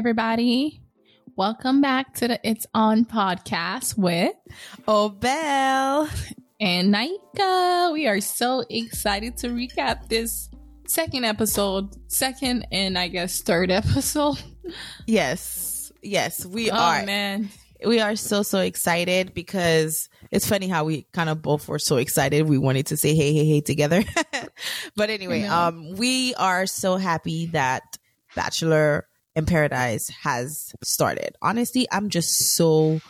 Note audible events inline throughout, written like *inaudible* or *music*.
everybody. Welcome back to the It's On podcast with Obel and Naika. We are so excited to recap this second episode, second and I guess third *laughs* episode. Yes, yes, we oh, are. man. We are so, so excited because it's funny how we kind of both were so excited. We wanted to say hey, hey, hey together. *laughs* but anyway, um, we are so happy that Bachelor in Paradise has started. Honestly, I'm just so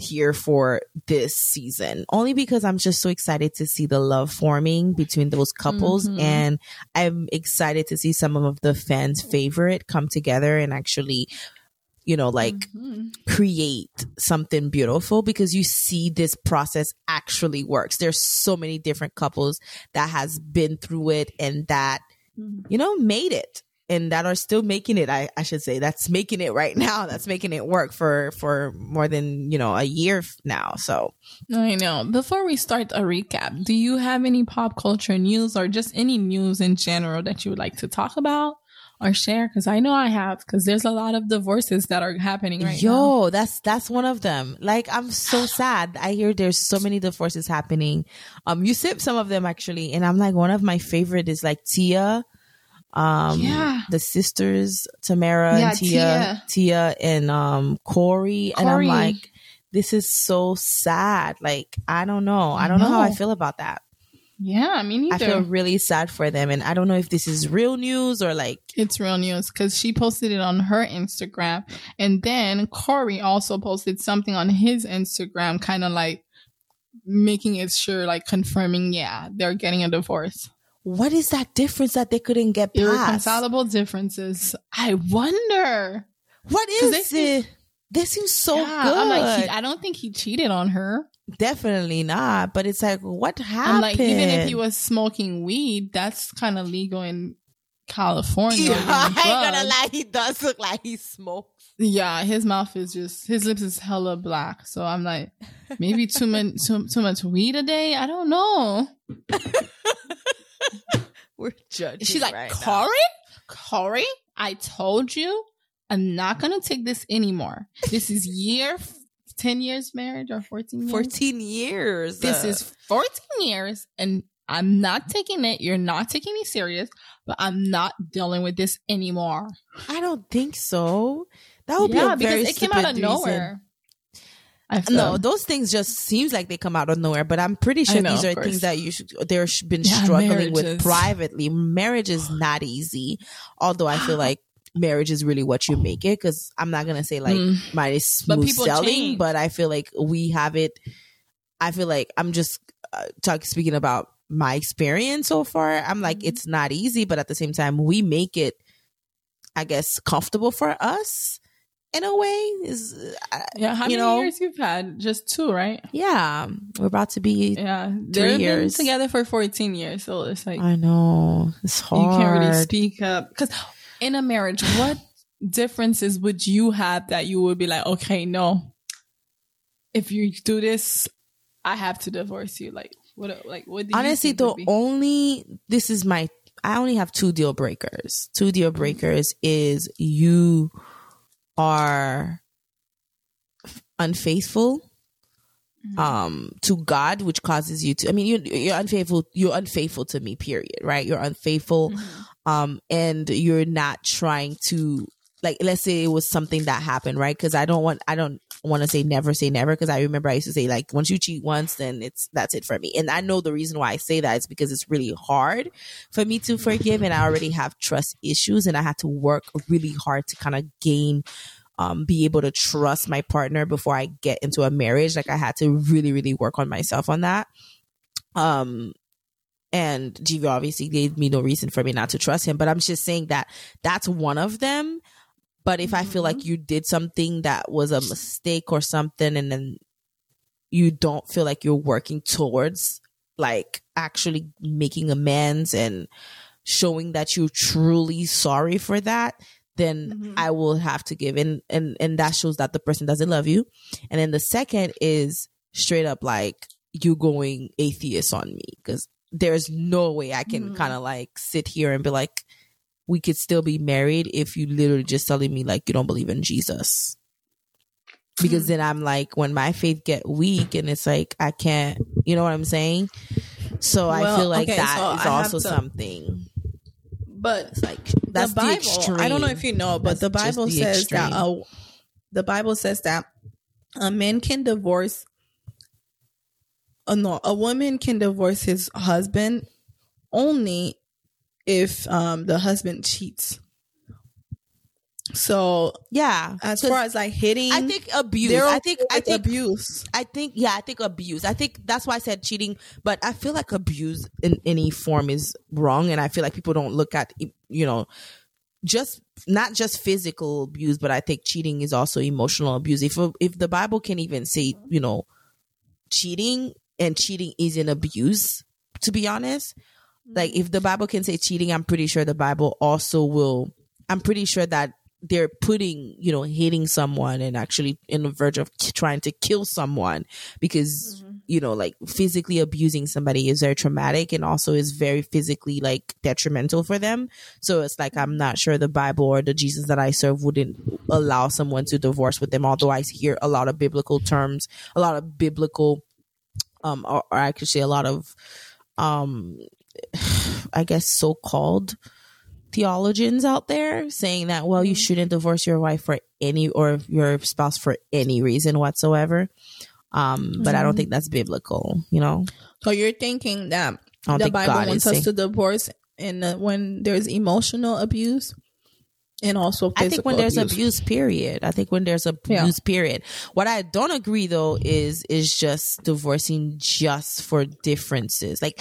here for this season only because I'm just so excited to see the love forming between those couples Mhm. and I'm excited to see some of the fans favorite come together and actually you know like Mhm. create something beautiful because you see this process actually works there's so many different couples that has been through it and that Mhm. you know made it and that are still making it I, I should say that's making it right now that's making it work for for more than you know a year now so I know. Before we start a recap, do you have any pop culture news or just any news in general that you would like to talk about or share? Because I know I have, because there's a lot of divorces that are happening right yo now. Yo, that's that's one of them like i'm so sad i hear there's so many divorces happening um you said some of them actually and i'm like one of my favorite is like tia um Yeah. the sisters tamara Yeah, and tia tia and um cory, and i'm like this is so sad like i don't know i I don't know how i feel about that Yeah, me neither. i feel really sad for them and i don't know if this is real news or like It's real news because she posted it on her Instagram. And then Cory also posted something on his Instagram, kind of like making it sure, like confirming, yeah, they're getting a divorce. What is that difference that they couldn't get past Irreconcilable differences. I wonder. What is is they it? They seem so Yeah, good. I'm like, he, I don't think he cheated on her. Definitely not. But it's like, what happened? I'm like, even if he was smoking weed, that's kind of legal in California. Yeah, *laughs* I ain't gonna lie, he does look like he smokes. Yeah, his mouth is just his lips is hella black. So I'm like, maybe too *laughs* much too, too much weed a day. I don't know. *laughs* We're judging. She's like, right now. Cory, Cory, I told you, I'm not gonna take this anymore. This is year f- ten years marriage or fourteen years. 14 years. This is fourteen years, and I'm not taking it. You're not taking me serious, but I'm not dealing with this anymore. I don't think so. That would yeah, be a very because it came out of stupid reason. nowhere. No, those things just seems like they come out of nowhere, but I'm pretty sure know, these are things that you should they're been Yeah, struggling with privately. Marriage is not easy, although I feel *gasps* like marriage is really what you make it. Because I'm not gonna say like Mm. mine is smooth people selling, change. but I feel like we have it. I feel like I'm just uh, talk speaking about my experience so far. I'm like Mhm. it's not easy, but at the same time we make it. I guess comfortable for us in a way is uh, Yeah, how you many know- years you've had? Just two, right? yeah we're about to be Yeah, been years. together for 14 years, so it's like I know it's hard you can't really speak up. Because in a marriage, what differences would you have that you would be like, okay, no, if you do this, I have to divorce you? Like, what? Like, what? Do you Honestly, the only this is my. I only have two deal breakers. Two deal breakers is you are unfaithful Mhm. um to God, which causes you to. I mean, you you're unfaithful. You're unfaithful to me. Period. Right? You're unfaithful. Mhm. um and you're not trying to like let's say it was something that happened right because i don't want i don't want to say never say never because i remember i used to say like once you cheat once then it's that's it for me and i know the reason why i say that is because it's really hard for me to forgive and i already have trust issues and i had to work really hard to kind of gain um, be able to trust my partner before I get into a marriage. Like I had to really, really work on myself on that. Um, and GV obviously gave me no reason for me not to trust him, but I'm just saying that that's one of them. But if I feel like you did something that was a mistake or something, and then you don't feel like you're working towards like actually making amends and showing that you're truly sorry for that, then Mhm. I will have to give and and and that shows that the person doesn't love you. And then the second is straight up like you going atheist on me because there's no way I can Mhm. kind of like sit here and be like we could still be married if you literally just telling me like you don't believe in Jesus. Because then I'm like, when my faith get weak and it's like I can't, you know what I'm saying? So I feel like okay, that so is I also to- something. But It's like that's the the, Bible. extreme. I don't know if you know, but That's the Bible the says that a, the Bible says that a man can divorce. Uh, no, a woman can divorce his husband only if um, the husband cheats. So yeah. as far as like hitting, I think abuse. I think I think abuse. I think yeah, I think abuse. I think that's why I said cheating, but I feel like abuse in any form is wrong and I feel like people don't look at you know just not just physical abuse, but I think cheating is also emotional abuse. If if the Bible can even say, you know, cheating and cheating is an abuse, to be honest, like if the Bible can say cheating, I'm pretty sure the Bible also will I'm pretty sure that they're putting, you know, hitting someone and actually in the verge of k- trying to kill someone because, you know, like physically abusing somebody is very traumatic and also is very physically like detrimental for them. So it's like, I'm not sure the Bible or the Jesus that I serve wouldn't allow someone to divorce with them. Although I hear a lot of biblical terms, a lot of biblical, um, or, or I could say a lot of, um, *sighs* I guess so called theologians out there saying that well you shouldn't divorce your wife for any or your spouse for any reason whatsoever. Um but i don't think that's biblical you know? So you're thinking that the Bible God wants us saying- to divorce, and uh, when there's emotional abuse, and also I think when physical there's abuse, period. I think when there's abuse, period. What I don't agree though is is just divorcing just for differences, like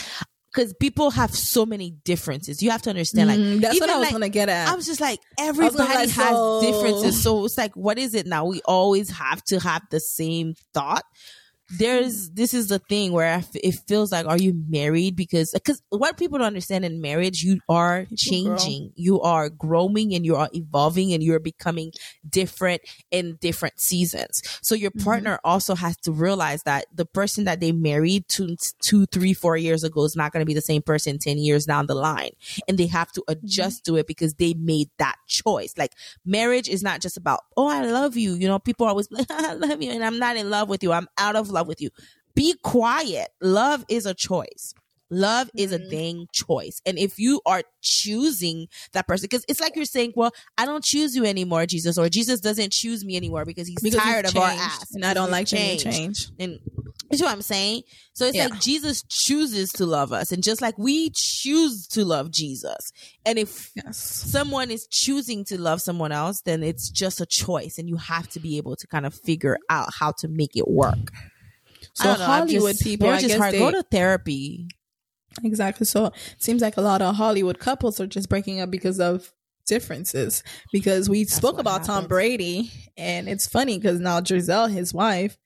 because people have so many differences. You have to understand, like Mm, that's what I was like, gonna get at. I was just like, everybody like, has so- differences. So it's like, what is it now? We always have to have the same thought. There's, this is the thing where I f- it feels like, are you married? Because, because what people don't understand in marriage, you are changing, you are growing and you are evolving and you're becoming different in different seasons. So your Mm-hmm. partner also has to realize that the person that they married two, two, three, four years ago is not going to be the same person 10 years down the line. And they have to adjust to it because they made that choice. Like marriage is not just about, oh, I love you. You know, people are always like, *laughs* I love you and I'm not in love with you. I'm out of love with you. Be quiet. Love is a choice. Love is a dang choice. And if you are choosing that person, because it's like you're saying, well, I don't choose you anymore, Jesus, or Jesus doesn't choose me anymore because he's because tired of our ass. and I don't like changed. change. And you know what I'm saying? So it's Yeah. like Jesus chooses to love us. And just like we choose to love Jesus. And if Yes. someone is choosing to love someone else, then it's just a choice. And you have to be able to kind of figure out how to make it work. So Hollywood just- people, I marriage is guess hard. they, Go to therapy. exactly. So it seems like a lot of Hollywood couples are just breaking up because of differences. Because we spoke what about Tom. Brady, and it's funny because now Gisele, his wife,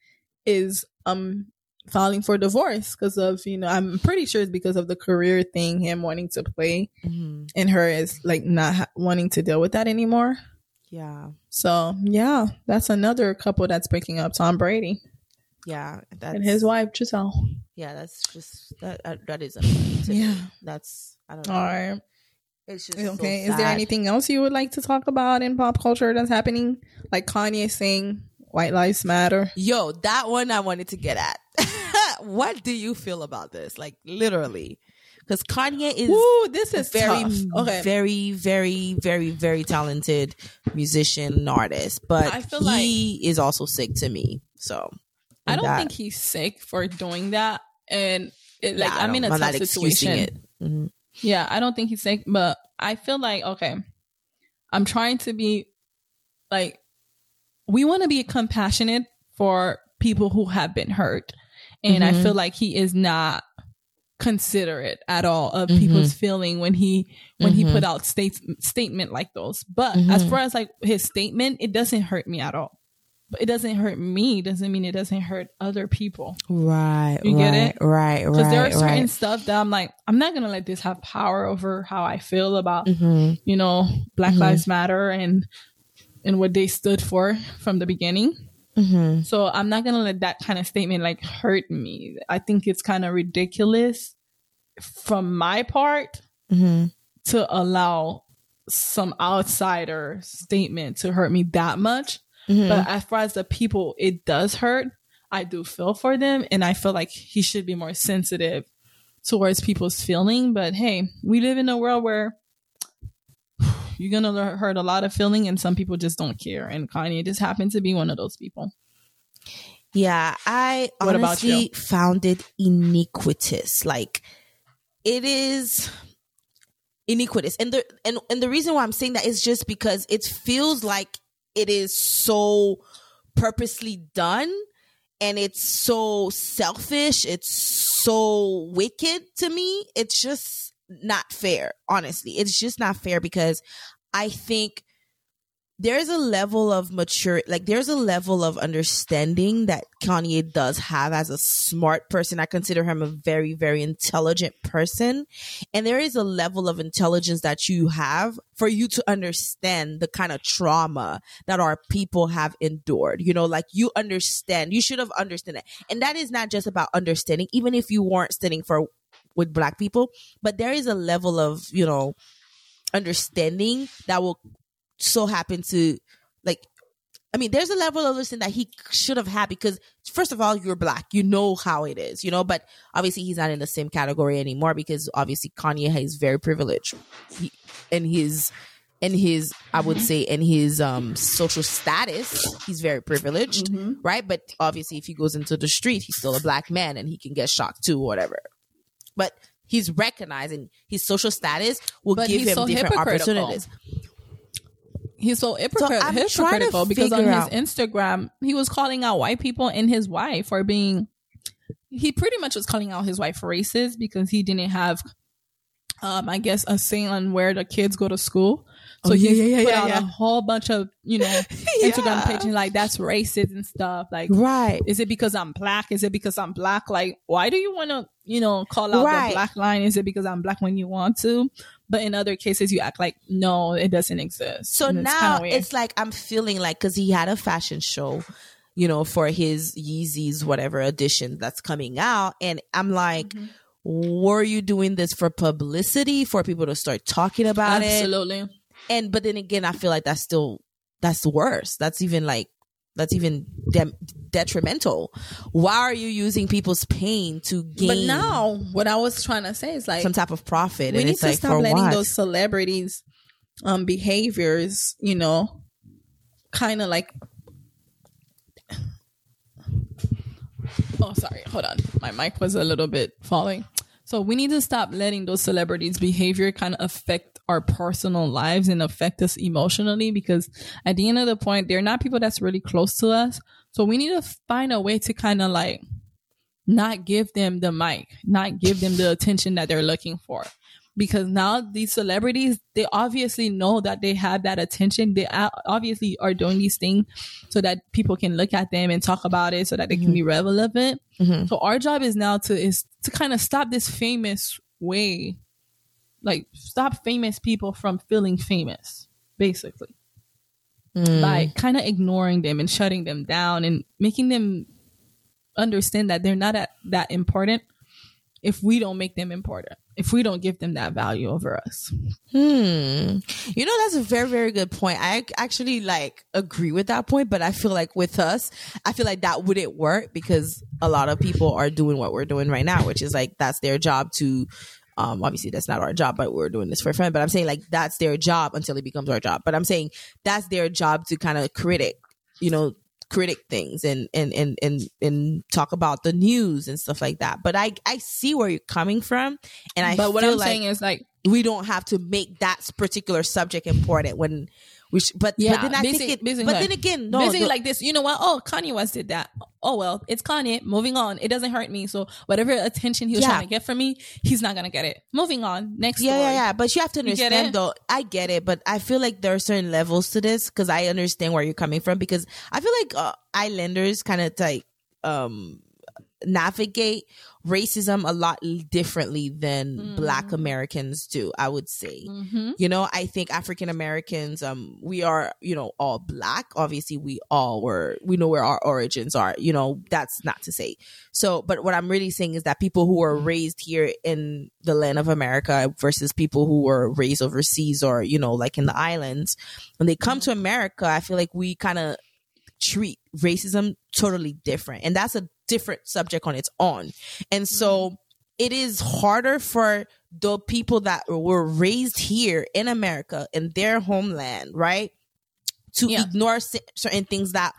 is um filing for divorce because of you know I'm pretty sure it's because of the career thing, him wanting to play, Mhm. and her is like not ha- wanting to deal with that anymore. Yeah. So yeah, that's another couple that's breaking up. Tom Brady Yeah. And his wife Gisele. Yeah, that's just that. uh, that is. Yeah. That's I don't know. All right. It's just so Okay. Is there anything else you would like to talk about in pop culture that's happening? Like Kanye saying "White Lives Matter." Yo, that one I wanted to get at. *laughs* what do you feel about this? Like literally, because Kanye is Woo, this is very. Okay. very, very, very, very talented musician and artist, but I feel he is also sick to me. So I don't that- think he's sick for doing that. And it, like, Yeah, I I'm in a tough situation. it. Mhm. Yeah, I don't think he's sick, but I feel like okay, I'm trying to be like we want to be compassionate for people who have been hurt, and I Mhm. feel like he is not considerate at all of Mhm. people's feeling when he when he put out states statement like those. But as far as like his statement, it doesn't hurt me at all. It doesn't hurt me. Doesn't mean it doesn't hurt other people. Right, You right, get it? right, right, Because there are certain right. stuff that I'm like, I'm not gonna let this have power over how I feel about, Mhm. you know, Black Mhm. Lives Matter and and what they stood for from the beginning. Mhm. So I'm not gonna let that kind of statement like hurt me. I think it's kind of ridiculous from my part Mhm. to allow some outsider statement to hurt me that much. Mhm. But as far as the people it does hurt, I do feel for them and I feel like he should be more sensitive towards people's feeling. But hey, we live in a world where you're gonna hurt a lot of feeling and some people just don't care. And Kanye just happened to be one of those people. Yeah, I What honestly found it iniquitous. Like it is iniquitous. And the and, and the reason why I'm saying that is just because it feels like it is so purposely done and it's so selfish, it's so wicked to me. It's just not fair, honestly. It's just not fair because I think there's a level of mature like there's a level of understanding that Kanye does have as a smart person. I consider him a very very intelligent person and there is a level of intelligence that you have for you to understand the kind of trauma that our people have endured. You know, like you understand, you should have understood it. And that is not just about understanding even if you weren't standing for with black people, but there is a level of, you know, understanding that will so happen to like I mean, there's a level of understanding that he should have had because, first of all, you're black. You know how it is, you know, but obviously he's not in the same category anymore because obviously Kanye is very privileged. He, and his, and his, I would say, in his um social status, he's very privileged, right? But obviously, if he goes into the street, he's still a black man and he can get shot too or whatever. But he's recognizing his social status will But give him so different opportunities. He's so hypocrit- I'm trying to hypocritical because on his out- Instagram, he was calling out white people and his wife for being. He pretty much was calling out his wife racist because he didn't have, um, I guess, a say on where the kids go to school. So Oh, yeah, he yeah, yeah, put yeah, out yeah. a whole bunch of you know *laughs* Instagram pages like that's racist and stuff. Like, Right. is it because I'm black? Is it because I'm black? Like, why do you want to, you know, call out Right. the black line? Is it because I'm black when you want to? But in other cases, you act like no, it doesn't exist. So And it's now kinda it's like I'm feeling like because he had a fashion show, you know, for his Yeezys whatever edition that's coming out, and I'm like, Mm-hmm. were you doing this for publicity for people to start talking about it? absolutely. And but then again, I feel like that's still that's worse. That's even like that's even dem- detrimental. Why are you using people's pain to gain But now, what I was trying to say is like some type of profit? we and need it's to like stop letting what? those celebrities um behaviors you know kind of like Oh, sorry. Hold on. My mic was a little bit falling. So we need to stop letting those celebrities' behavior kind of affect our personal lives and affect us emotionally because at the end of the point, they're not people that's really close to us. So we need to find a way to kind of like not give them the mic, not give them the attention that they're looking for. Because now these celebrities, they obviously know that they have that attention. They obviously are doing these things so that people can look at them and talk about it so that they can be relevant. Mhm. So our job is now to is to kind of stop this famous way, like stop famous people from feeling famous, basically Mm. by kind of ignoring them and shutting them down and making them understand that they're not at, that important if we don't make them important if we don't give them that value over us Hmm. You know, that's a very, very good point. I actually like agree with that point, but I feel like with us, I feel like that wouldn't work because a lot of people are doing what we're doing right now, which is like that's their job to. Um, obviously that's not our job, but we're doing this for fun. But I'm saying like that's their job until it becomes our job. But I'm saying that's their job to kind of critic, you know, critic things and and and and and talk about the news and stuff like that. But I I see where you're coming from, and I but what i'm like saying is like we don't have to make that particular subject important when sh- but Yeah, but then I think it, but then again no basically the- like this you know what? Oh kanye west did that. Oh well it's kanye. Moving on. It doesn't hurt me. So whatever attention he was Yeah. trying to get from me he's not gonna get it. Moving on. Next yeah story. yeah. Yeah but you have to understand though I get it but I feel like there are certain levels to this because I understand where you're coming from because I feel like uh, islanders kind of like um navigate racism a lot differently than Mhm. black Americans do, I would say. Mm-hmm. You know, I think African Americans, um, we are, you know, all black. Obviously, we all were, we know where our origins are. You know, that's not to say. So, but what I'm really saying is that people who are raised here in the land of America versus people who were raised overseas or, you know, like in the islands, when they come to America, I feel like we kind of treat racism totally different. And that's a different subject on its own. And so mm-hmm. it is harder for the people that were raised here in America in their homeland, right? To Yeah. ignore certain things that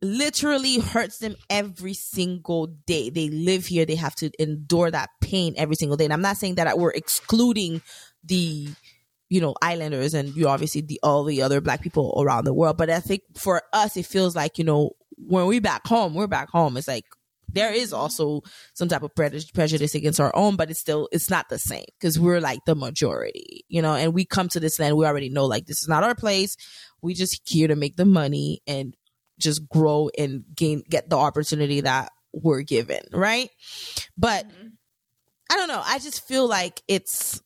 literally hurts them every single day. They live here, they have to endure that pain every single day. And I'm not saying that we're excluding the you know islanders and you obviously the all the other black people around the world. But i think for us it feels like you know when we back home we're back home. It's like there is also some type of prejudice prejudice against our own but it's still it's not the same because we're like the majority you know and we come to this land we already know like this is not our place. We just here to make the money and just grow and gain get the opportunity that we're given right? But mm-hmm. i don't know. I just feel like it's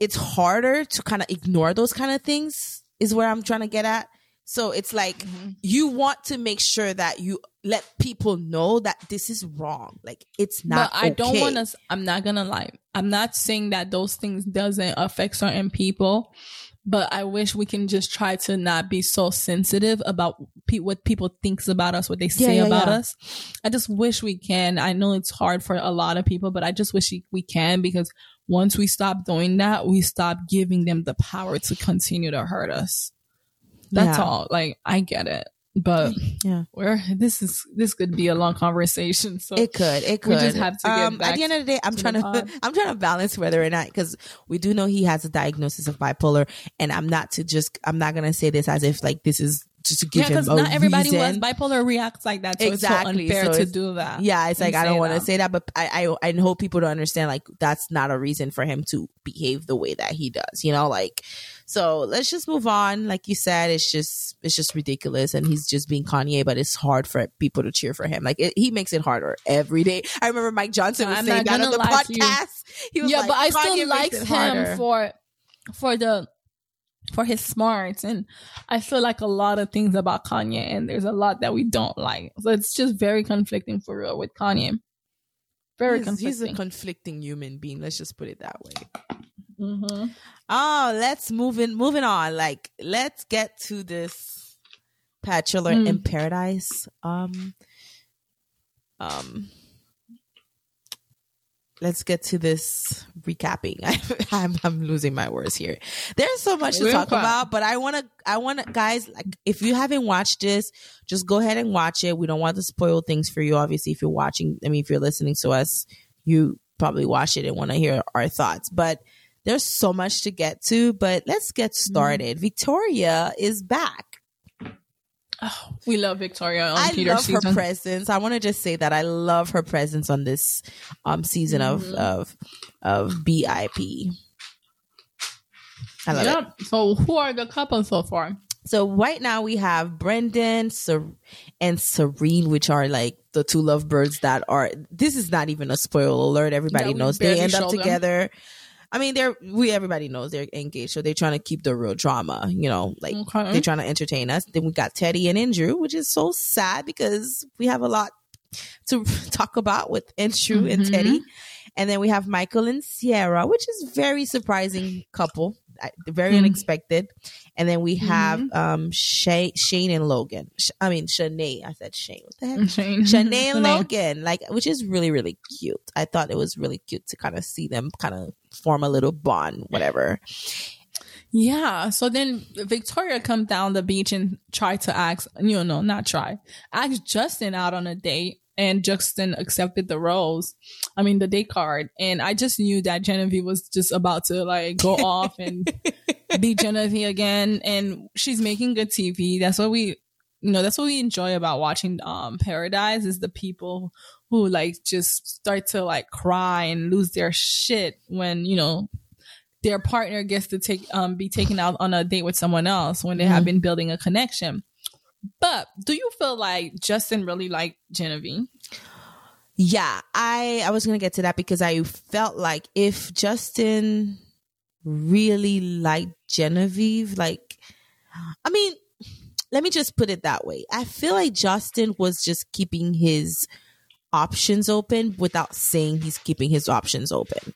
it's harder to kind of ignore those kind of things is where i'm trying to get at so it's like Mm-hmm. you want to make sure that you let people know that this is wrong like it's not but I don't want to. I'm not gonna lie. I'm not saying that those things doesn't affect certain people, but I wish we can just try to not be so sensitive about pe- what people thinks about us, what they say yeah, about yeah. us. I just wish we can. I know it's hard for a lot of people, but I just wish we can because once we stop doing that, we stop giving them the power to continue to hurt us. That's Yeah. all. Like I get it, but Yeah. we're this is this could be a long conversation. So It could. It could. We just have to um, back at the end of the day, I'm to trying to. pod. *laughs* I'm trying to balance whether or not because we do know he has a diagnosis of bipolar, and I'm not to just. I'm not gonna say this as if like this is just to give yeah, him because a not everybody who has bipolar reacts like that. So Exactly, it's so unfair so to do that. Yeah, it's like I don't want to say that, but I, I I hope people to understand like that's not a reason for him to behave the way that he does. You know, like so. Let's just move on. Like you said, it's just it's just ridiculous, and he's just being Kanye. But it's hard for people to cheer for him. Like it, he makes it harder every day. I remember Mike Johnson was I'm saying that on the gonna lie to you. podcast. He was yeah, like, but I "Kanye still makes like him harder." for for the for his smarts, and I feel like a lot of things about Kanye, and there's a lot that we don't like. So it's just very conflicting for real with Kanye. Very He's, he's a conflicting. conflicting human being. Let's just put it that way. Mhm. Oh, let's move in. Moving on. Like, let's get to this Bachelor Mm. in Paradise. Um, um, let's get to this recapping. *laughs* I'm, I'm losing my words here. There's so much to talk about, but I want to, I want to, guys, like, if you haven't watched this, just go ahead and watch it. We don't want to spoil things for you. Obviously, if you're watching, I mean, if you're listening to us, you probably watch it and want to hear our thoughts, but there's so much to get to, but let's get Mm-hmm. started. Victoria is back. Oh, we love Victoria on I Peter's love her presence. I want to just say that I love her presence on this um season of Mhm. of of BIP. I love it. So who are the couples so far? So right now we have Brandon Ser- and Serene, which are like the two lovebirds that are. This is not even a spoiler alert. Everybody Yeah, knows they end up together. them. I mean, they're we everybody knows they're engaged, so they're trying to keep the real drama. You know, like Okay. they're trying to entertain us. Then we got Teddi and Andrew, which is so sad because we have a lot to *laughs* talk about with Andrew and Mhm. Teddi. And then we have Michael and Sierra, which is very surprising couple, very Mm. unexpected. And then we have um Shay, Shane and Logan. Sh- I mean Shanae. I said Shane. What the heck? *laughs* Shane. Shanae and *laughs* Logan, like, which is really, really cute. I thought it was really cute to kind of see them kind of form a little bond, whatever. Yeah. So then Victoria come down the beach and try to ask, you know, not try, ask Justin out on a date. And Justin accepted the rose. I mean, the date card. And I just knew that Genevieve was just about to like go *laughs* off and be Genevieve again. And she's making good TV. That's what we, you know, that's what we enjoy about watching um Paradise is the people who like just start to like cry and lose their shit when, you know, their partner gets to take um be taken out on a date with someone else when they have been building a connection. But do you feel like Justin really liked Genevieve? Yeah, I I was gonna get to that because I felt like if Justin really liked Genevieve, like, I mean, let me just put it that way. I feel like Justin was just keeping his options open without saying he's keeping his options open.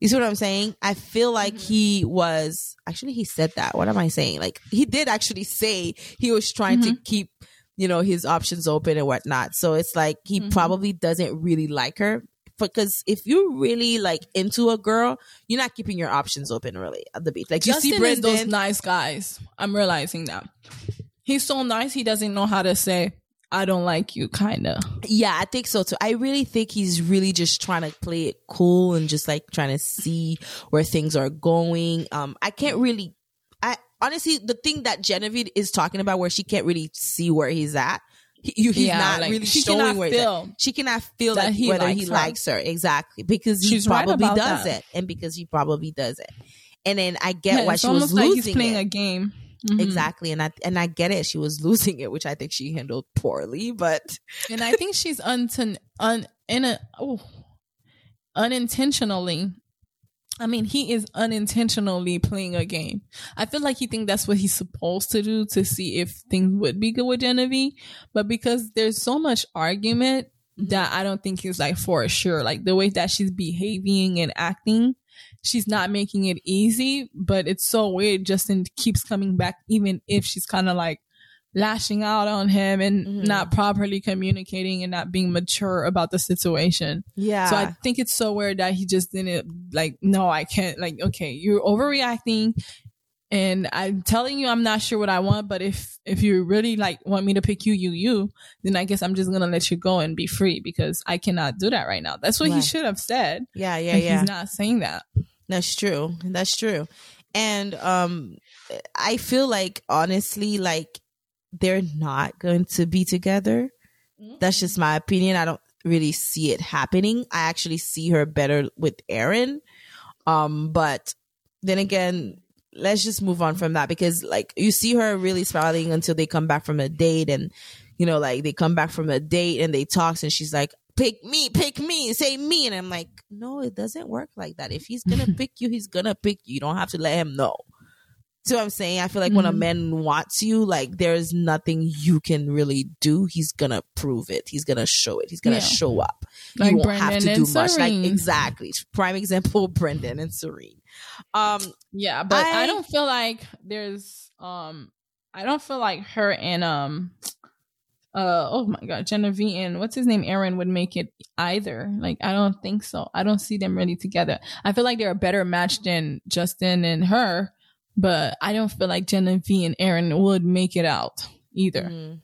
You see what I'm saying? I feel like Mm-hmm. he was actually he said that. What am I saying? Like he did actually say he was trying to Mm-hmm. keep, you know, his options open and whatnot. So it's like he Mhm. probably doesn't really like her. Because if you're really like into a girl, you're not keeping your options open really at the beach. Like Justin you see is those nice guys. I'm realizing that. He's so nice. He doesn't know how to say, "I don't like you," kind of. Yeah, I think so too. I really think he's really just trying to play it cool and just like trying to see where things are going. Um, I can't really, I honestly, the thing that Genevieve is talking about where she can't really see where he's at, he, you- he's Yeah, not like, really she showing where he's at. feel She cannot feel that like he whether likes he her. likes her exactly because he She's probably about does that. it, and because he probably does it. And then I get Yeah, why she was almost like losing he's playing it. a game. Mhm. Exactly, and I and I get it. She was *laughs* losing it, which I think she handled poorly. But and I think she's unten un in a oh unintentionally. I mean, he is unintentionally playing a game. I feel like he think that's what he's supposed to do to see if things would be good with Genevieve, but because there's so much argument that I don't think is like for sure. Like the way that she's behaving and acting, she's not making it easy. But it's so weird. Justin keeps coming back, even if she's kind of like lashing out on him and Mhm. not properly communicating and not being mature about the situation. yeah, So I think it's so weird that he just didn't like, no, I can't. Like, okay, you're overreacting. And I'm telling you, I'm not sure what I want, but if, if you really like want me to pick you, you, you, then I guess I'm just going to let you go and be free because I cannot do that right now. That's what he should have said. yeah, yeah, yeah. He's not saying that. That's true. That's true. And um I feel like honestly like they're not going to be together. That's just my opinion. I don't really see it happening. I actually see her better with Aaron. Um but then again, let's just move on from that because like you see her really smiling until they come back from a date and you know like they come back from a date and they talk and she's like pick me pick me say me. And i'm like no it doesn't work like that. If he's gonna *laughs* pick you he's gonna pick you. You don't have to let him know. See what i'm saying? I feel like when a Mhm. man wants you like there's nothing you can really do. He's gonna prove it. He's gonna show it. He's gonna Yeah. show up. Like you won't have Brandon to and do much. Like Serene. exactly. Prime example *laughs* brandon and serene. Um Yeah, but I, I- don't feel like there's um I don't feel like her and um uh oh my god, Genevieve and what's his name Aaron would make it either. Like I don't think so. I don't see them really together. I feel like they're a better match than Justin and her, but I don't feel like Genevieve and Aaron would make it out either. mm,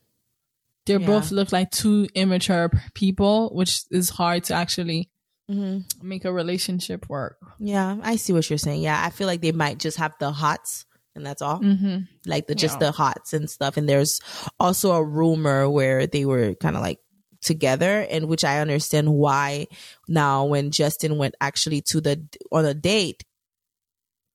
They Yeah. both look like two immature people, which is hard to actually mhm. make a relationship work. yeah i see what you're saying yeah i feel like they might just have the hots and that's all Mhm. like the just Yeah. the hots and stuff and there's also a rumor where they were kind of like together and which i understand why now when justin went actually to the on a date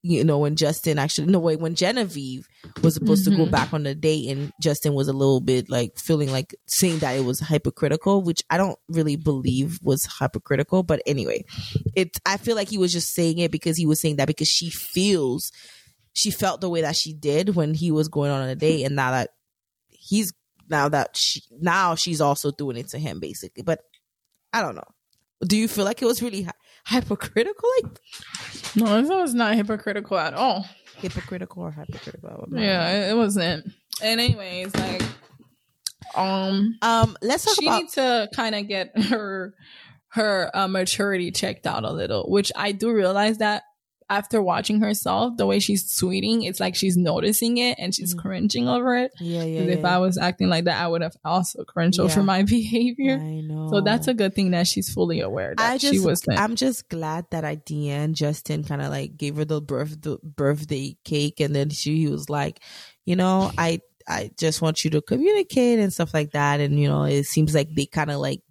you know when justin actually no wait when genevieve was supposed to go Mhm. back on the date and justin was a little bit like feeling like saying that it was hypocritical which i don't really believe was hypocritical but anyway it i feel like he was just saying it because he was saying that because she feels she felt the way that she did when he was going on a date and now that he's now that she now she's also doing it to him basically but i don't know do you feel like it was really hy- hypocritical like No, this was not hypocritical at all. hypocritical or hypocritical Yeah, it, it wasn't. And anyways, like, um, um let's talk she about needs to kind of get her her uh, maturity checked out a little, which I do realize that after watching herself, the way she's tweeting, it's like she's noticing it and she's Mhm. cringing over it. yeah yeah, 'Cause if yeah. I was acting like that, I would have also cringed over my *laughs* behavior. I know. So that's a good thing that she's fully aware that I just, she wasn't. I'm just glad that at the end Justin kind of like gave her the birth the birthday cake, and then she he was like, you know, I I just want you to communicate and stuff like that, and you know, it seems like they kind of like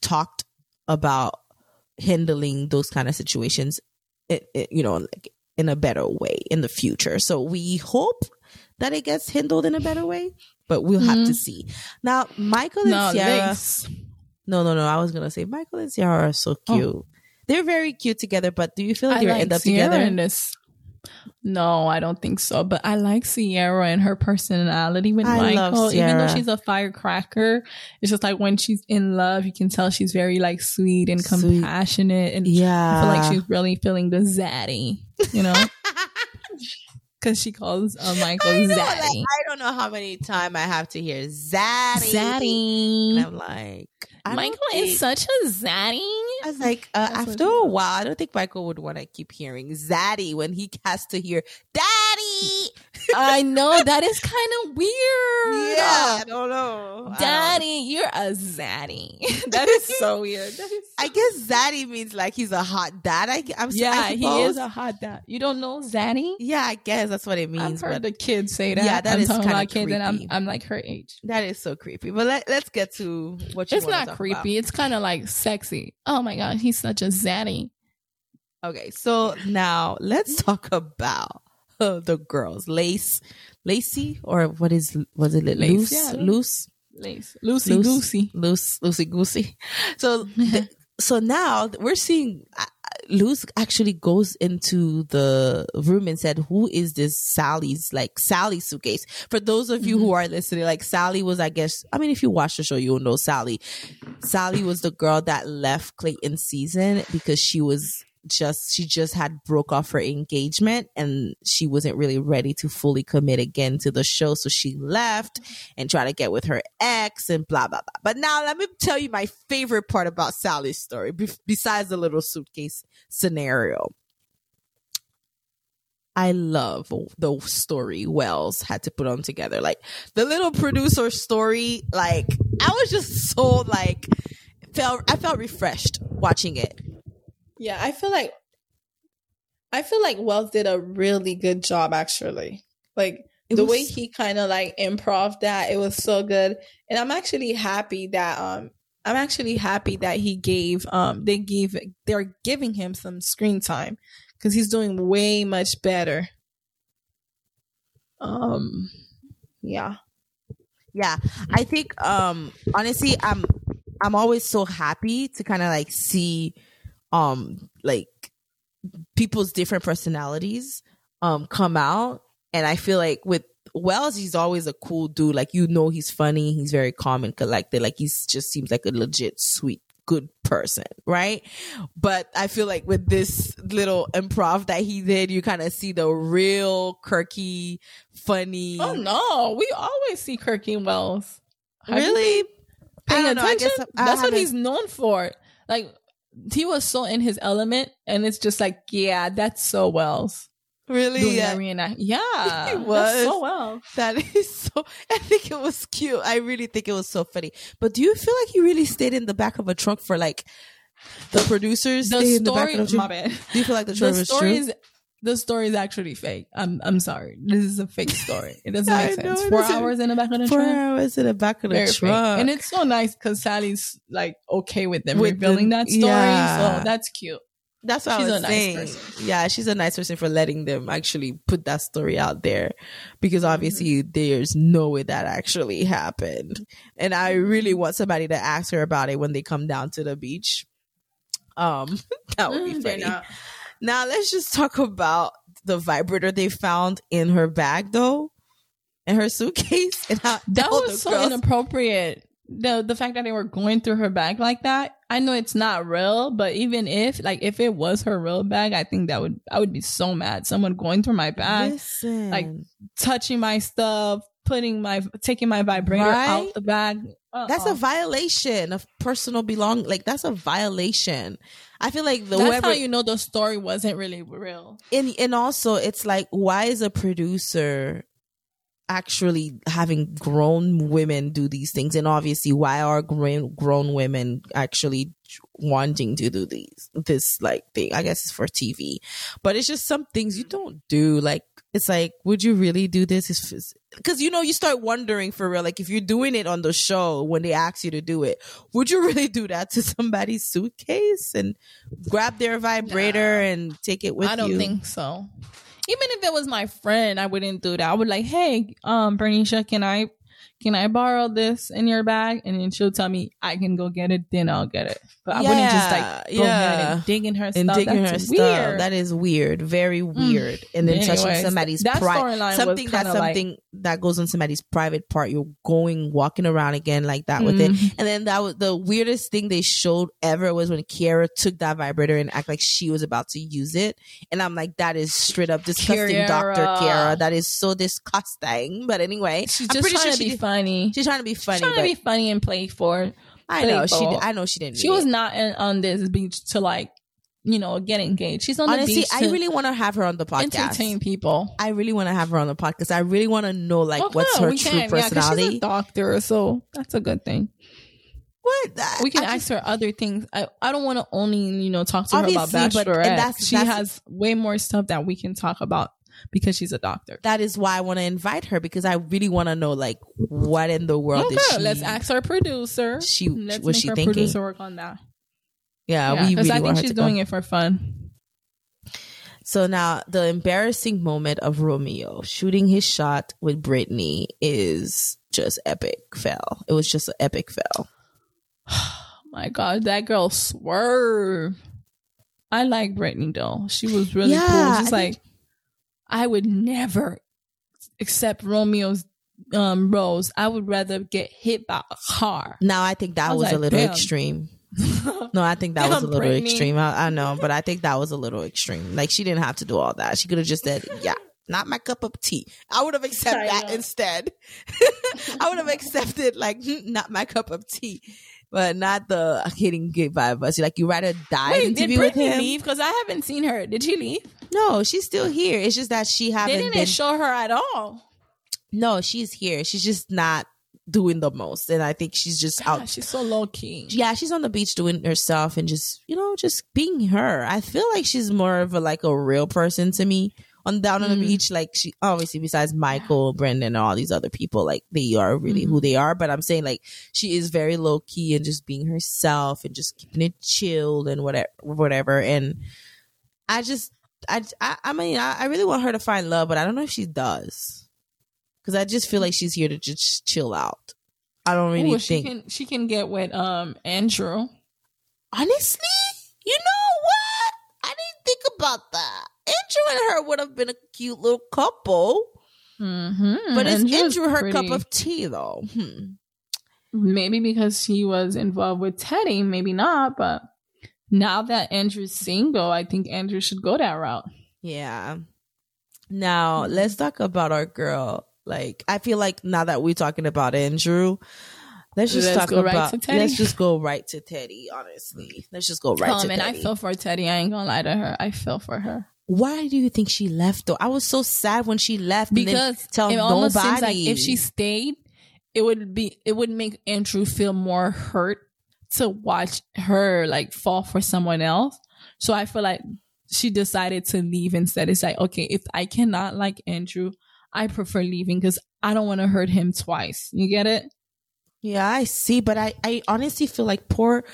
talked about handling those kind of situations, it, it, you know, like in a better way in the future. So we hope that it gets handled in a better way, but we'll have to Mhm. see. Now, Michael and no, Sierra. lace. No, no, no. I was gonna say Michael and Sierra are so Oh. cute. They're very cute together. But do you feel like I they like end up together? in this. No, I don't think so. But I like Sierra and her personality with I Michael. Even though she's a firecracker, it's just like when she's in love, you can tell she's very like sweet and Sweet. compassionate, and yeah, I feel like she's really feeling the zaddy, you know, *laughs* because she calls uh, Michael I know, zaddy. like, I don't know how many times I have to hear zaddy. And zaddy. I'm like, I Michael think- is such a zaddy. I was like, uh, after a while, I don't think Michael would want to keep hearing zaddy when he has to hear daddy. I know that is kind of weird. Yeah, I don't know. I don't- you're a zaddy. *laughs* that is so weird. Is I guess zaddy means like he's a hot dad. I, I'm yeah, I he is a hot dad. You don't know zaddy? Yeah, I guess that's what it I've means. heard But the kids say that. Yeah, that I'm is about kids, and I'm creepy. I'm like her age. that is so creepy. But let, let's get to what you It's not creepy. It's kind of like sexy. Oh my god, he's such a zaddy. Okay, so now let's mm-hmm. talk about *laughs* the girls, Lace, Lacey, or what is was it? Lace, Loose, yeah, loose. Lace, Lucy, Loose- Goosey. loose, loosey goosey. So, th- *laughs* so now we're seeing uh, Luz actually goes into the room and said, "Who is this Salley's like Salley's suitcase?" For those of you who are listening, like Salley was, I guess, I mean, if you watch the show, you'll know Salley. Salley was the girl that left Clayton season because she was just she just had broke off her engagement and she wasn't really ready to fully commit again to the show so she left and try to get with her ex and blah blah blah. But now let me tell you my favorite part about Salley's story, be- besides the little suitcase scenario. I love the story Wells had to put on together. Like the little producer story, like I was just so like felt I felt refreshed watching it. Yeah, I feel like I feel like Wells did a really good job actually. Like It the was- way he kind of like improv that, it was so good. And I'm actually happy that um I'm actually happy that he gave um they gave they're giving him some screen time cuz he's doing way much better. Um yeah. Yeah, I think um honestly, I'm I'm always so happy to kind of like see um like people's different personalities um come out, and I feel like with Wells, he's always a cool dude. Like you know, he's funny, he's very calm and collected. Like he's just seems like a legit sweet good person, right? But I feel like with this little improv that he did, you kind of see the real quirky, funny. Oh no, we always see Kirky Wells. Have really? paying I don't know. I attention? guess I That's what he's known for. Like he was so in his element, and it's just like, yeah, that's so Wells Really? Yeah. reenact. *laughs* Yeah, He was. so well. That is so. *laughs* I think it was cute. I really think it was so funny. But do you feel like he really stayed in the back of a trunk for like the producers? The stayed in the back story, of the my bad. Do you feel like the story The story true? is the story is actually fake. I'm I'm sorry. This is a fake story. It doesn't *laughs* make sense. it Four hours in the back of the Four truck. hours in the back of the Very fake. truck, And it's so nice because Salley's like okay with them With revealing the- that story. yeah. So that's cute. That's what She's I was a nice person. Yeah, she's a nice person for letting them actually put that story out there because obviously there's no way that actually happened. And I really want somebody to ask her about it when they come down to the beach. Um, *laughs* that would be Mm, funny. Now let's just talk about the vibrator they found in her bag though. In her suitcase *laughs* and how That was so girls- inappropriate. The the fact that they were going through her bag like that. I know it's not real, but even if like if it was her real bag, I think that would I would be so mad. Someone going through my bag, Listen, like, touching my stuff, putting my taking my vibrator Right? out the bag. That's Uh-uh. a violation of personal belong. Like that's a violation. I feel like the That's whoever how you know the story wasn't really real. and and also it's like why is a producer actually having grown women do these things? And obviously why are grown grown women actually wanting to do these this like thing? I guess it's for tv but it's just some things you don't do. Like it's like would you really do this? Because you know you start wondering for real. Like if you're doing it on the show when they ask you to do it would you *laughs* really do that to somebody's suitcase and grab their vibrator and take it with you? I don't you? think so. Even if it was my friend, I wouldn't do that. I would like, hey, um, Bernicia, can I can I borrow this in your bag? And then she'll tell me I can go get it, then I'll get it. But I wouldn't just like go ahead and dig in her and stuff. digging That's her weird. Mm. stuff. That is weird, very weird. And then touching somebody's private something that's kinda like- something that goes on somebody's private part. You're going walking around again like that with it. Mhm. And then that was the weirdest thing they showed ever was when Kiara took that vibrator and act like she was about to use it. And I'm like, that is straight up disgusting, Doctor Kiara. That is so disgusting. But anyway, She's I'm just pretty trying sure to be did- funny. she's trying to be funny. She's trying to be funny and playful. I know she. I know she didn't. She was it. not in, on this beach to like, you know, get engaged. She's on the beach I to really want to have her on the podcast. entertain people. I really want to have her on the podcast. I really want to know like what's her we true can. Yeah, 'cause she's personality. a doctor, so that's a good thing. what That- We can I ask her other things. I, I don't want to only you know talk to her about Obviously, but- that's- she that's- has way more stuff that we can talk about because she's a doctor. that is why I want to invite her because I really want to know like what in the world Okay, is she? let's ask our producer. She- let's was make she our thinking? producer work on that. Yeah, Yeah, we because really I think she's to go. doing it for fun. So now the embarrassing moment of Romeo shooting his shot with Brittany is just epic fail. It was just an epic fail. *sighs* My God, that girl swerve. I like Brittany though. She was really Yeah, cool. She's I like think- I would never accept Romeo's um rose. I would rather get hit by a car. Now I think that I was was, a little damn. extreme. *laughs* No, I think that was a little Brittany. extreme. I, I know, but I think that was a little extreme. Like she didn't have to do all that. She could have just said, "Yeah, not my cup of tea." I would have accepted that instead. *laughs* I would have accepted like "Hmm, not my cup of tea, but not the hitting good vibe. But like you rather die Wait, did Brittany leave? Because I haven't seen her. Did she leave? No, she's still here. It's just that she They haven't didn't been. show her at all. no, she's here. She's just not doing the most, and I think she's just God, out. she's so low key. yeah, she's on the beach doing herself and just you know just being her. I feel like she's more of a like a real person to me on down on the Mm. beach. Like she obviously besides Michael, Brandon, and all these other people, like they are really Mhm. who they are. But I'm saying like she is very low key and just being herself and just keeping it chilled and whatever, whatever. And I just I I, I mean I, I really want her to find love, but I don't know if she does. Because I just feel like she's here to just chill out. I don't really Ooh, she think. can she can get with um Andrew. Honestly, you know what? I didn't think about that. Andrew and her would have been a cute little couple. Mm-hmm. But is Andrew her cup of tea, though? Hmm. maybe because he was involved with Teddi, maybe not. But now that Andrew's single, I think Andrew should go that route. Yeah. Now, let's talk about our girl. Like, I feel like now that we're talking about Andrew, let's just Let's talk go right about. to Teddi? let's just go right to Teddi. Honestly, let's just go right um, to and Teddi. I feel for Teddi. I ain't gonna lie to her. I feel for her Why do you think she left? Though I was so sad when she left. because tell it almost nobody. seems like if she stayed, it would be it would make Andrew feel more hurt to watch her like fall for someone else. So I feel like she decided to leave instead. It's like okay, if I cannot like Andrew, I prefer leaving because I don't want to hurt him twice. You get it? Yeah, I see, but I, I honestly feel like poor,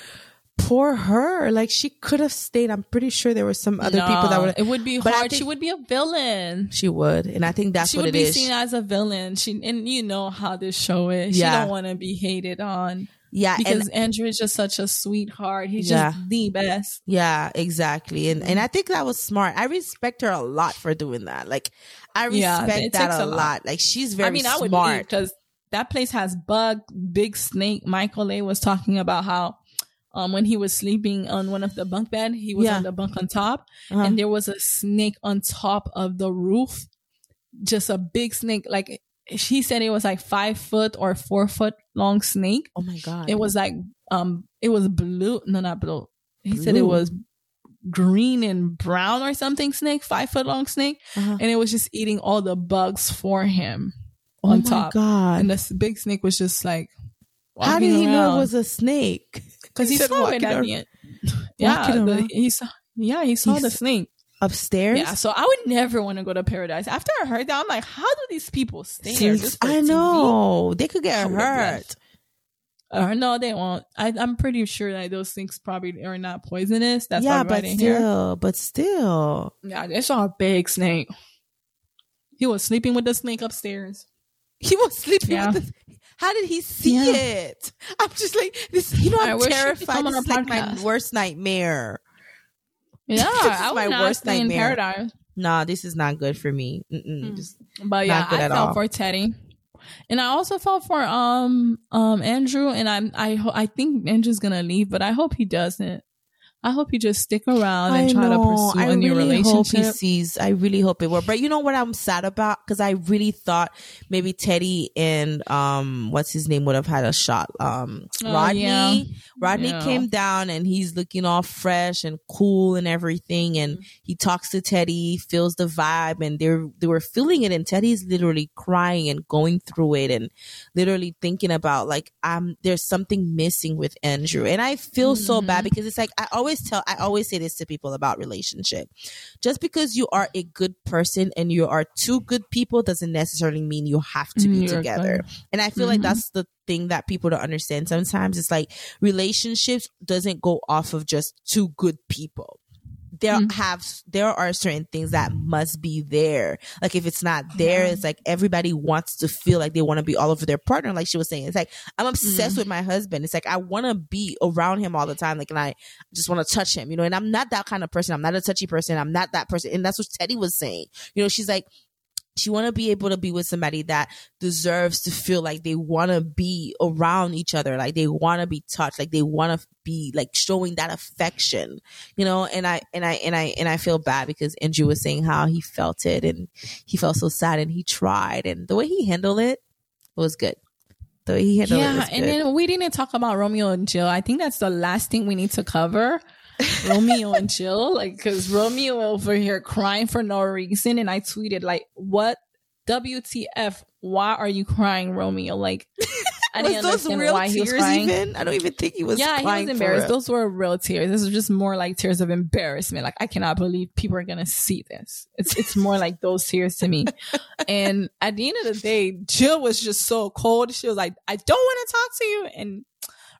poor her. Like she could have stayed. I'm pretty sure there were some other people that would. It would be But hard. think- she would be a villain. She would, and I think that's what it is. she what would be is. seen as a villain. She and you know how this show is. She don't want to be hated on yeah, because and Andrew is just such a sweetheart. He's Yeah. just the best. yeah, exactly, and and I think that was smart. I respect her a lot for doing that. Like, I respect it that a a lot. lot. Like, she's very I mean, I would smart. because that place has bug, big snake. Michael A was talking about how. Um, when he was sleeping on one of the bunk bed, he was Yeah. on the bunk on top, Uh-huh. and there was a snake on top of the roof, just a big snake. Like she said, it was like five foot or four foot long snake. oh my god, It was like um it was blue no not blue. He said it was green and brown or something snake, five foot long snake. Uh-huh. And it was just eating all the bugs for him oh on my top. god. And this big snake was just like How did he know it was a snake? Because he said saw it at the end. Yeah, the- he saw yeah, he saw the snake. upstairs. Yeah, so I would never want to go to paradise. After I heard that, I'm like, how do these people stay there? Since- Just for I TV? know they could get hurt. Uh, no, they won't. I, I'm pretty sure that those things probably are not poisonous. That's yeah, why but in here. still, but still, Yeah, they saw a big snake. He was sleeping with the snake upstairs. he was sleeping Yeah. with the. How did he see Yeah. it? I'm just like this. You know, I'm terrified. This is like my worst nightmare. Yeah, *laughs* This is my not worst nightmare. paradise. Nah, this is not good for me. Mm. just- But yeah, I felt all. for Teddi, and I also felt for um um Andrew. And I'm I I think Andrew's gonna leave, but I hope he doesn't. I hope you just stick around and I try know. to pursue I a new really hope he sees. I really hope it will. But you know what I'm sad about? Because I really thought maybe Teddi and um, what's his name would have had a shot. Um, Oh, Rodney. yeah. Rodney Yeah. came down and he's looking all fresh and cool and everything. And Mm-hmm. he talks to Teddi, feels the vibe, and they're they were feeling it. And Teddi's literally crying and going through it and literally thinking about like um there's something missing with Andrew. And I feel so bad because it's like I always tell I always say this to people about relationship. Just because you are a good person and you are two good people doesn't necessarily mean you have to be You're together. And I feel like Mhm. that's the thing that people don't understand sometimes. It's like relationships doesn't go off of just two good people. There Mhm. have there are certain things that must be there. Like if it's not there, it's like everybody wants to feel like they want to be all over their partner. Like she was saying, it's like I'm obsessed Mhm. with my husband. It's like I want to be around him all the time. Like and I just want to touch him, you know. And I'm not that kind of person. I'm not a touchy person. I'm not that person. And that's what Teddi was saying. You know, she's like she want to be able to be with somebody that deserves to feel like they want to be around each other like they want to be touched like they want to be like showing that affection you know and i and i and i and i feel bad because andrew was saying how he felt it and he felt so sad and he tried and the way he handled it was good the way he handled it Yeah, and then we didn't talk about Romeo and Jill. I think that's the last thing we need to cover. Romeo and Jill, like, because Romeo over here crying for no reason, and I tweeted like, "What WTF? Why are you crying, Romeo?" Like, I was didn't those understand real why he was crying. even i don't even think he was yeah, he was embarrassed. Those were real tears. This is just more like tears of embarrassment. Like I cannot believe people are gonna see this. It's it's more like those tears to me. *laughs* and at the end of the day, Jill was just so cold. She was like, "I don't want to talk to you." And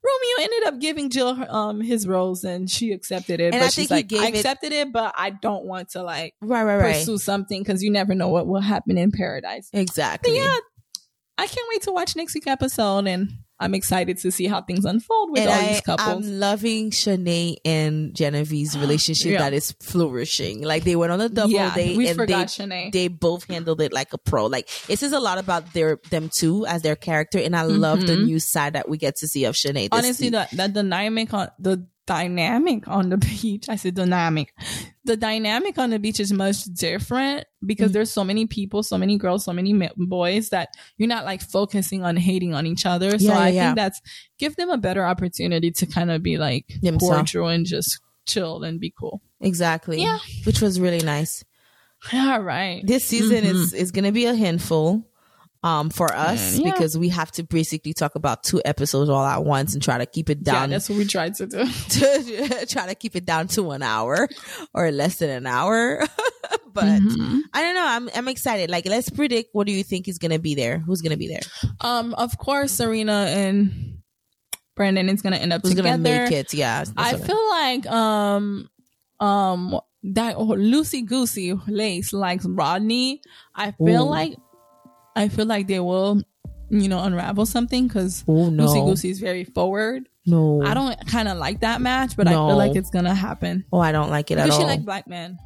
Romeo ended up giving Jill her, um his rose, and she accepted it. And but I she's like, "I it- accepted it, but I don't want to like right right right pursue something because you never know what will happen in paradise." exactly But yeah, I can't wait to watch next week episode, and I'm excited to see how things unfold with and all I, these couples. I'm loving Shanae and Genevieve's *gasps* relationship Yeah. that is flourishing. Like they went on a double yeah, date we and forgot they Shanae. they both handled it like a pro. Like it says a lot about their them too as their character, and I love the Mhm. new side that we get to see of Shanae. This Honestly, season. the, the dynamic on the dynamic on the *laughs* beach. I said dynamic. The dynamic on the beach is much different because Mhm. there's so many people, so many girls, so many boys that you're not like focusing on hating on each other. So Yeah, yeah, I yeah. think that's give them a better opportunity to kind of be like cordial and just chill and be cool. exactly, Yeah. which was really nice. All right. This season Mhm. is is gonna be a handful. Um, for us Yeah. because we have to basically talk about two episodes all at once and try to keep it Yeah, down that's what we tried to do. *laughs* to *laughs* try to keep it down to an hour or less than an hour. *laughs* but Mhm. I don't know. I'm I'm excited. Like, let's predict. What do you think is gonna be there? Who's gonna be there? Um, of course, Serene and Brandon is gonna end up Who's together. gonna make it? Yeah, I feel like um um that Lucy Goosey Lace likes Rodney. I feel Ooh. like I feel like they will, you know, unravel something because Oh no, Lucy Goosey is very forward. no. I don't kind of like that match, but I feel like it's gonna happen. Oh, I don't like it at all. Because she like black men.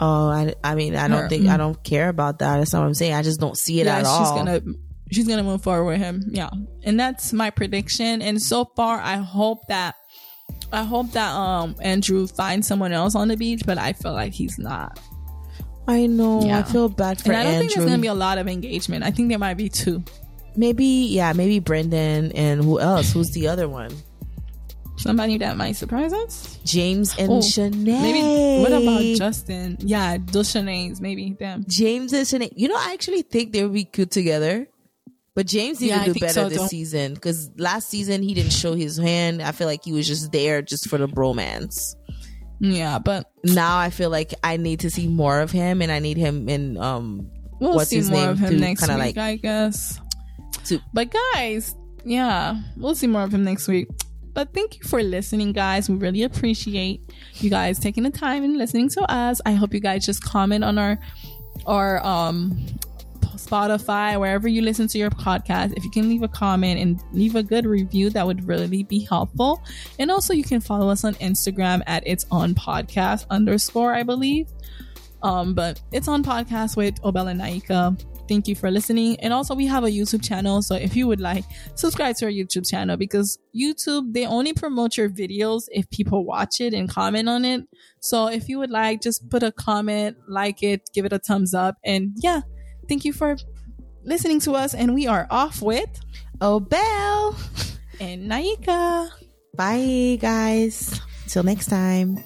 oh, I, I mean, I don't Her. think I don't care about that. That's not what I'm saying. I just don't see it yeah, at she's all. gonna she's gonna move forward with him. Yeah, and that's my prediction. And so far, I hope that I hope that um Andrew finds someone else on the beach, but I feel like he's not. I know. I feel bad for and I don't think there's gonna be a lot of engagement. I think there might be two. maybe, yeah, maybe Brandon and who else? Who's the other one? Somebody that might surprise us. James and Oh, Shanae. Maybe. What about Justin? Yeah, those Shanae's, maybe them. James and Shanae? You know, I actually think they would be good together. But James need Yeah, to do better so, this too. season because last season he didn't show his hand. I feel like he was just there just for the bromance. Yeah, but Now I feel like I need to see more of him, and I need him in um we'll What's see his more name of him next week, kinda like- I guess. to But guys, yeah, we'll see more of him next week. But thank you for listening, guys. We really appreciate you guys taking the time and listening to us. I hope you guys just comment on our our um Spotify, wherever you listen to your podcast. If you can leave a comment and leave a good review, that would really be helpful. And also, you can follow us on Instagram at It's On Podcast underscore, I believe. Um, but it's on podcast with Obel and Naika. Thank you for listening. And also we have a YouTube channel. So if you would like, subscribe to our YouTube channel because YouTube, they only promote your videos if people watch it and comment on it. So if you would like, just put a comment, like it, give it a thumbs up. And yeah, thank you for listening to us. And we are off with Obel. and Naika. Bye, guys. Till next time.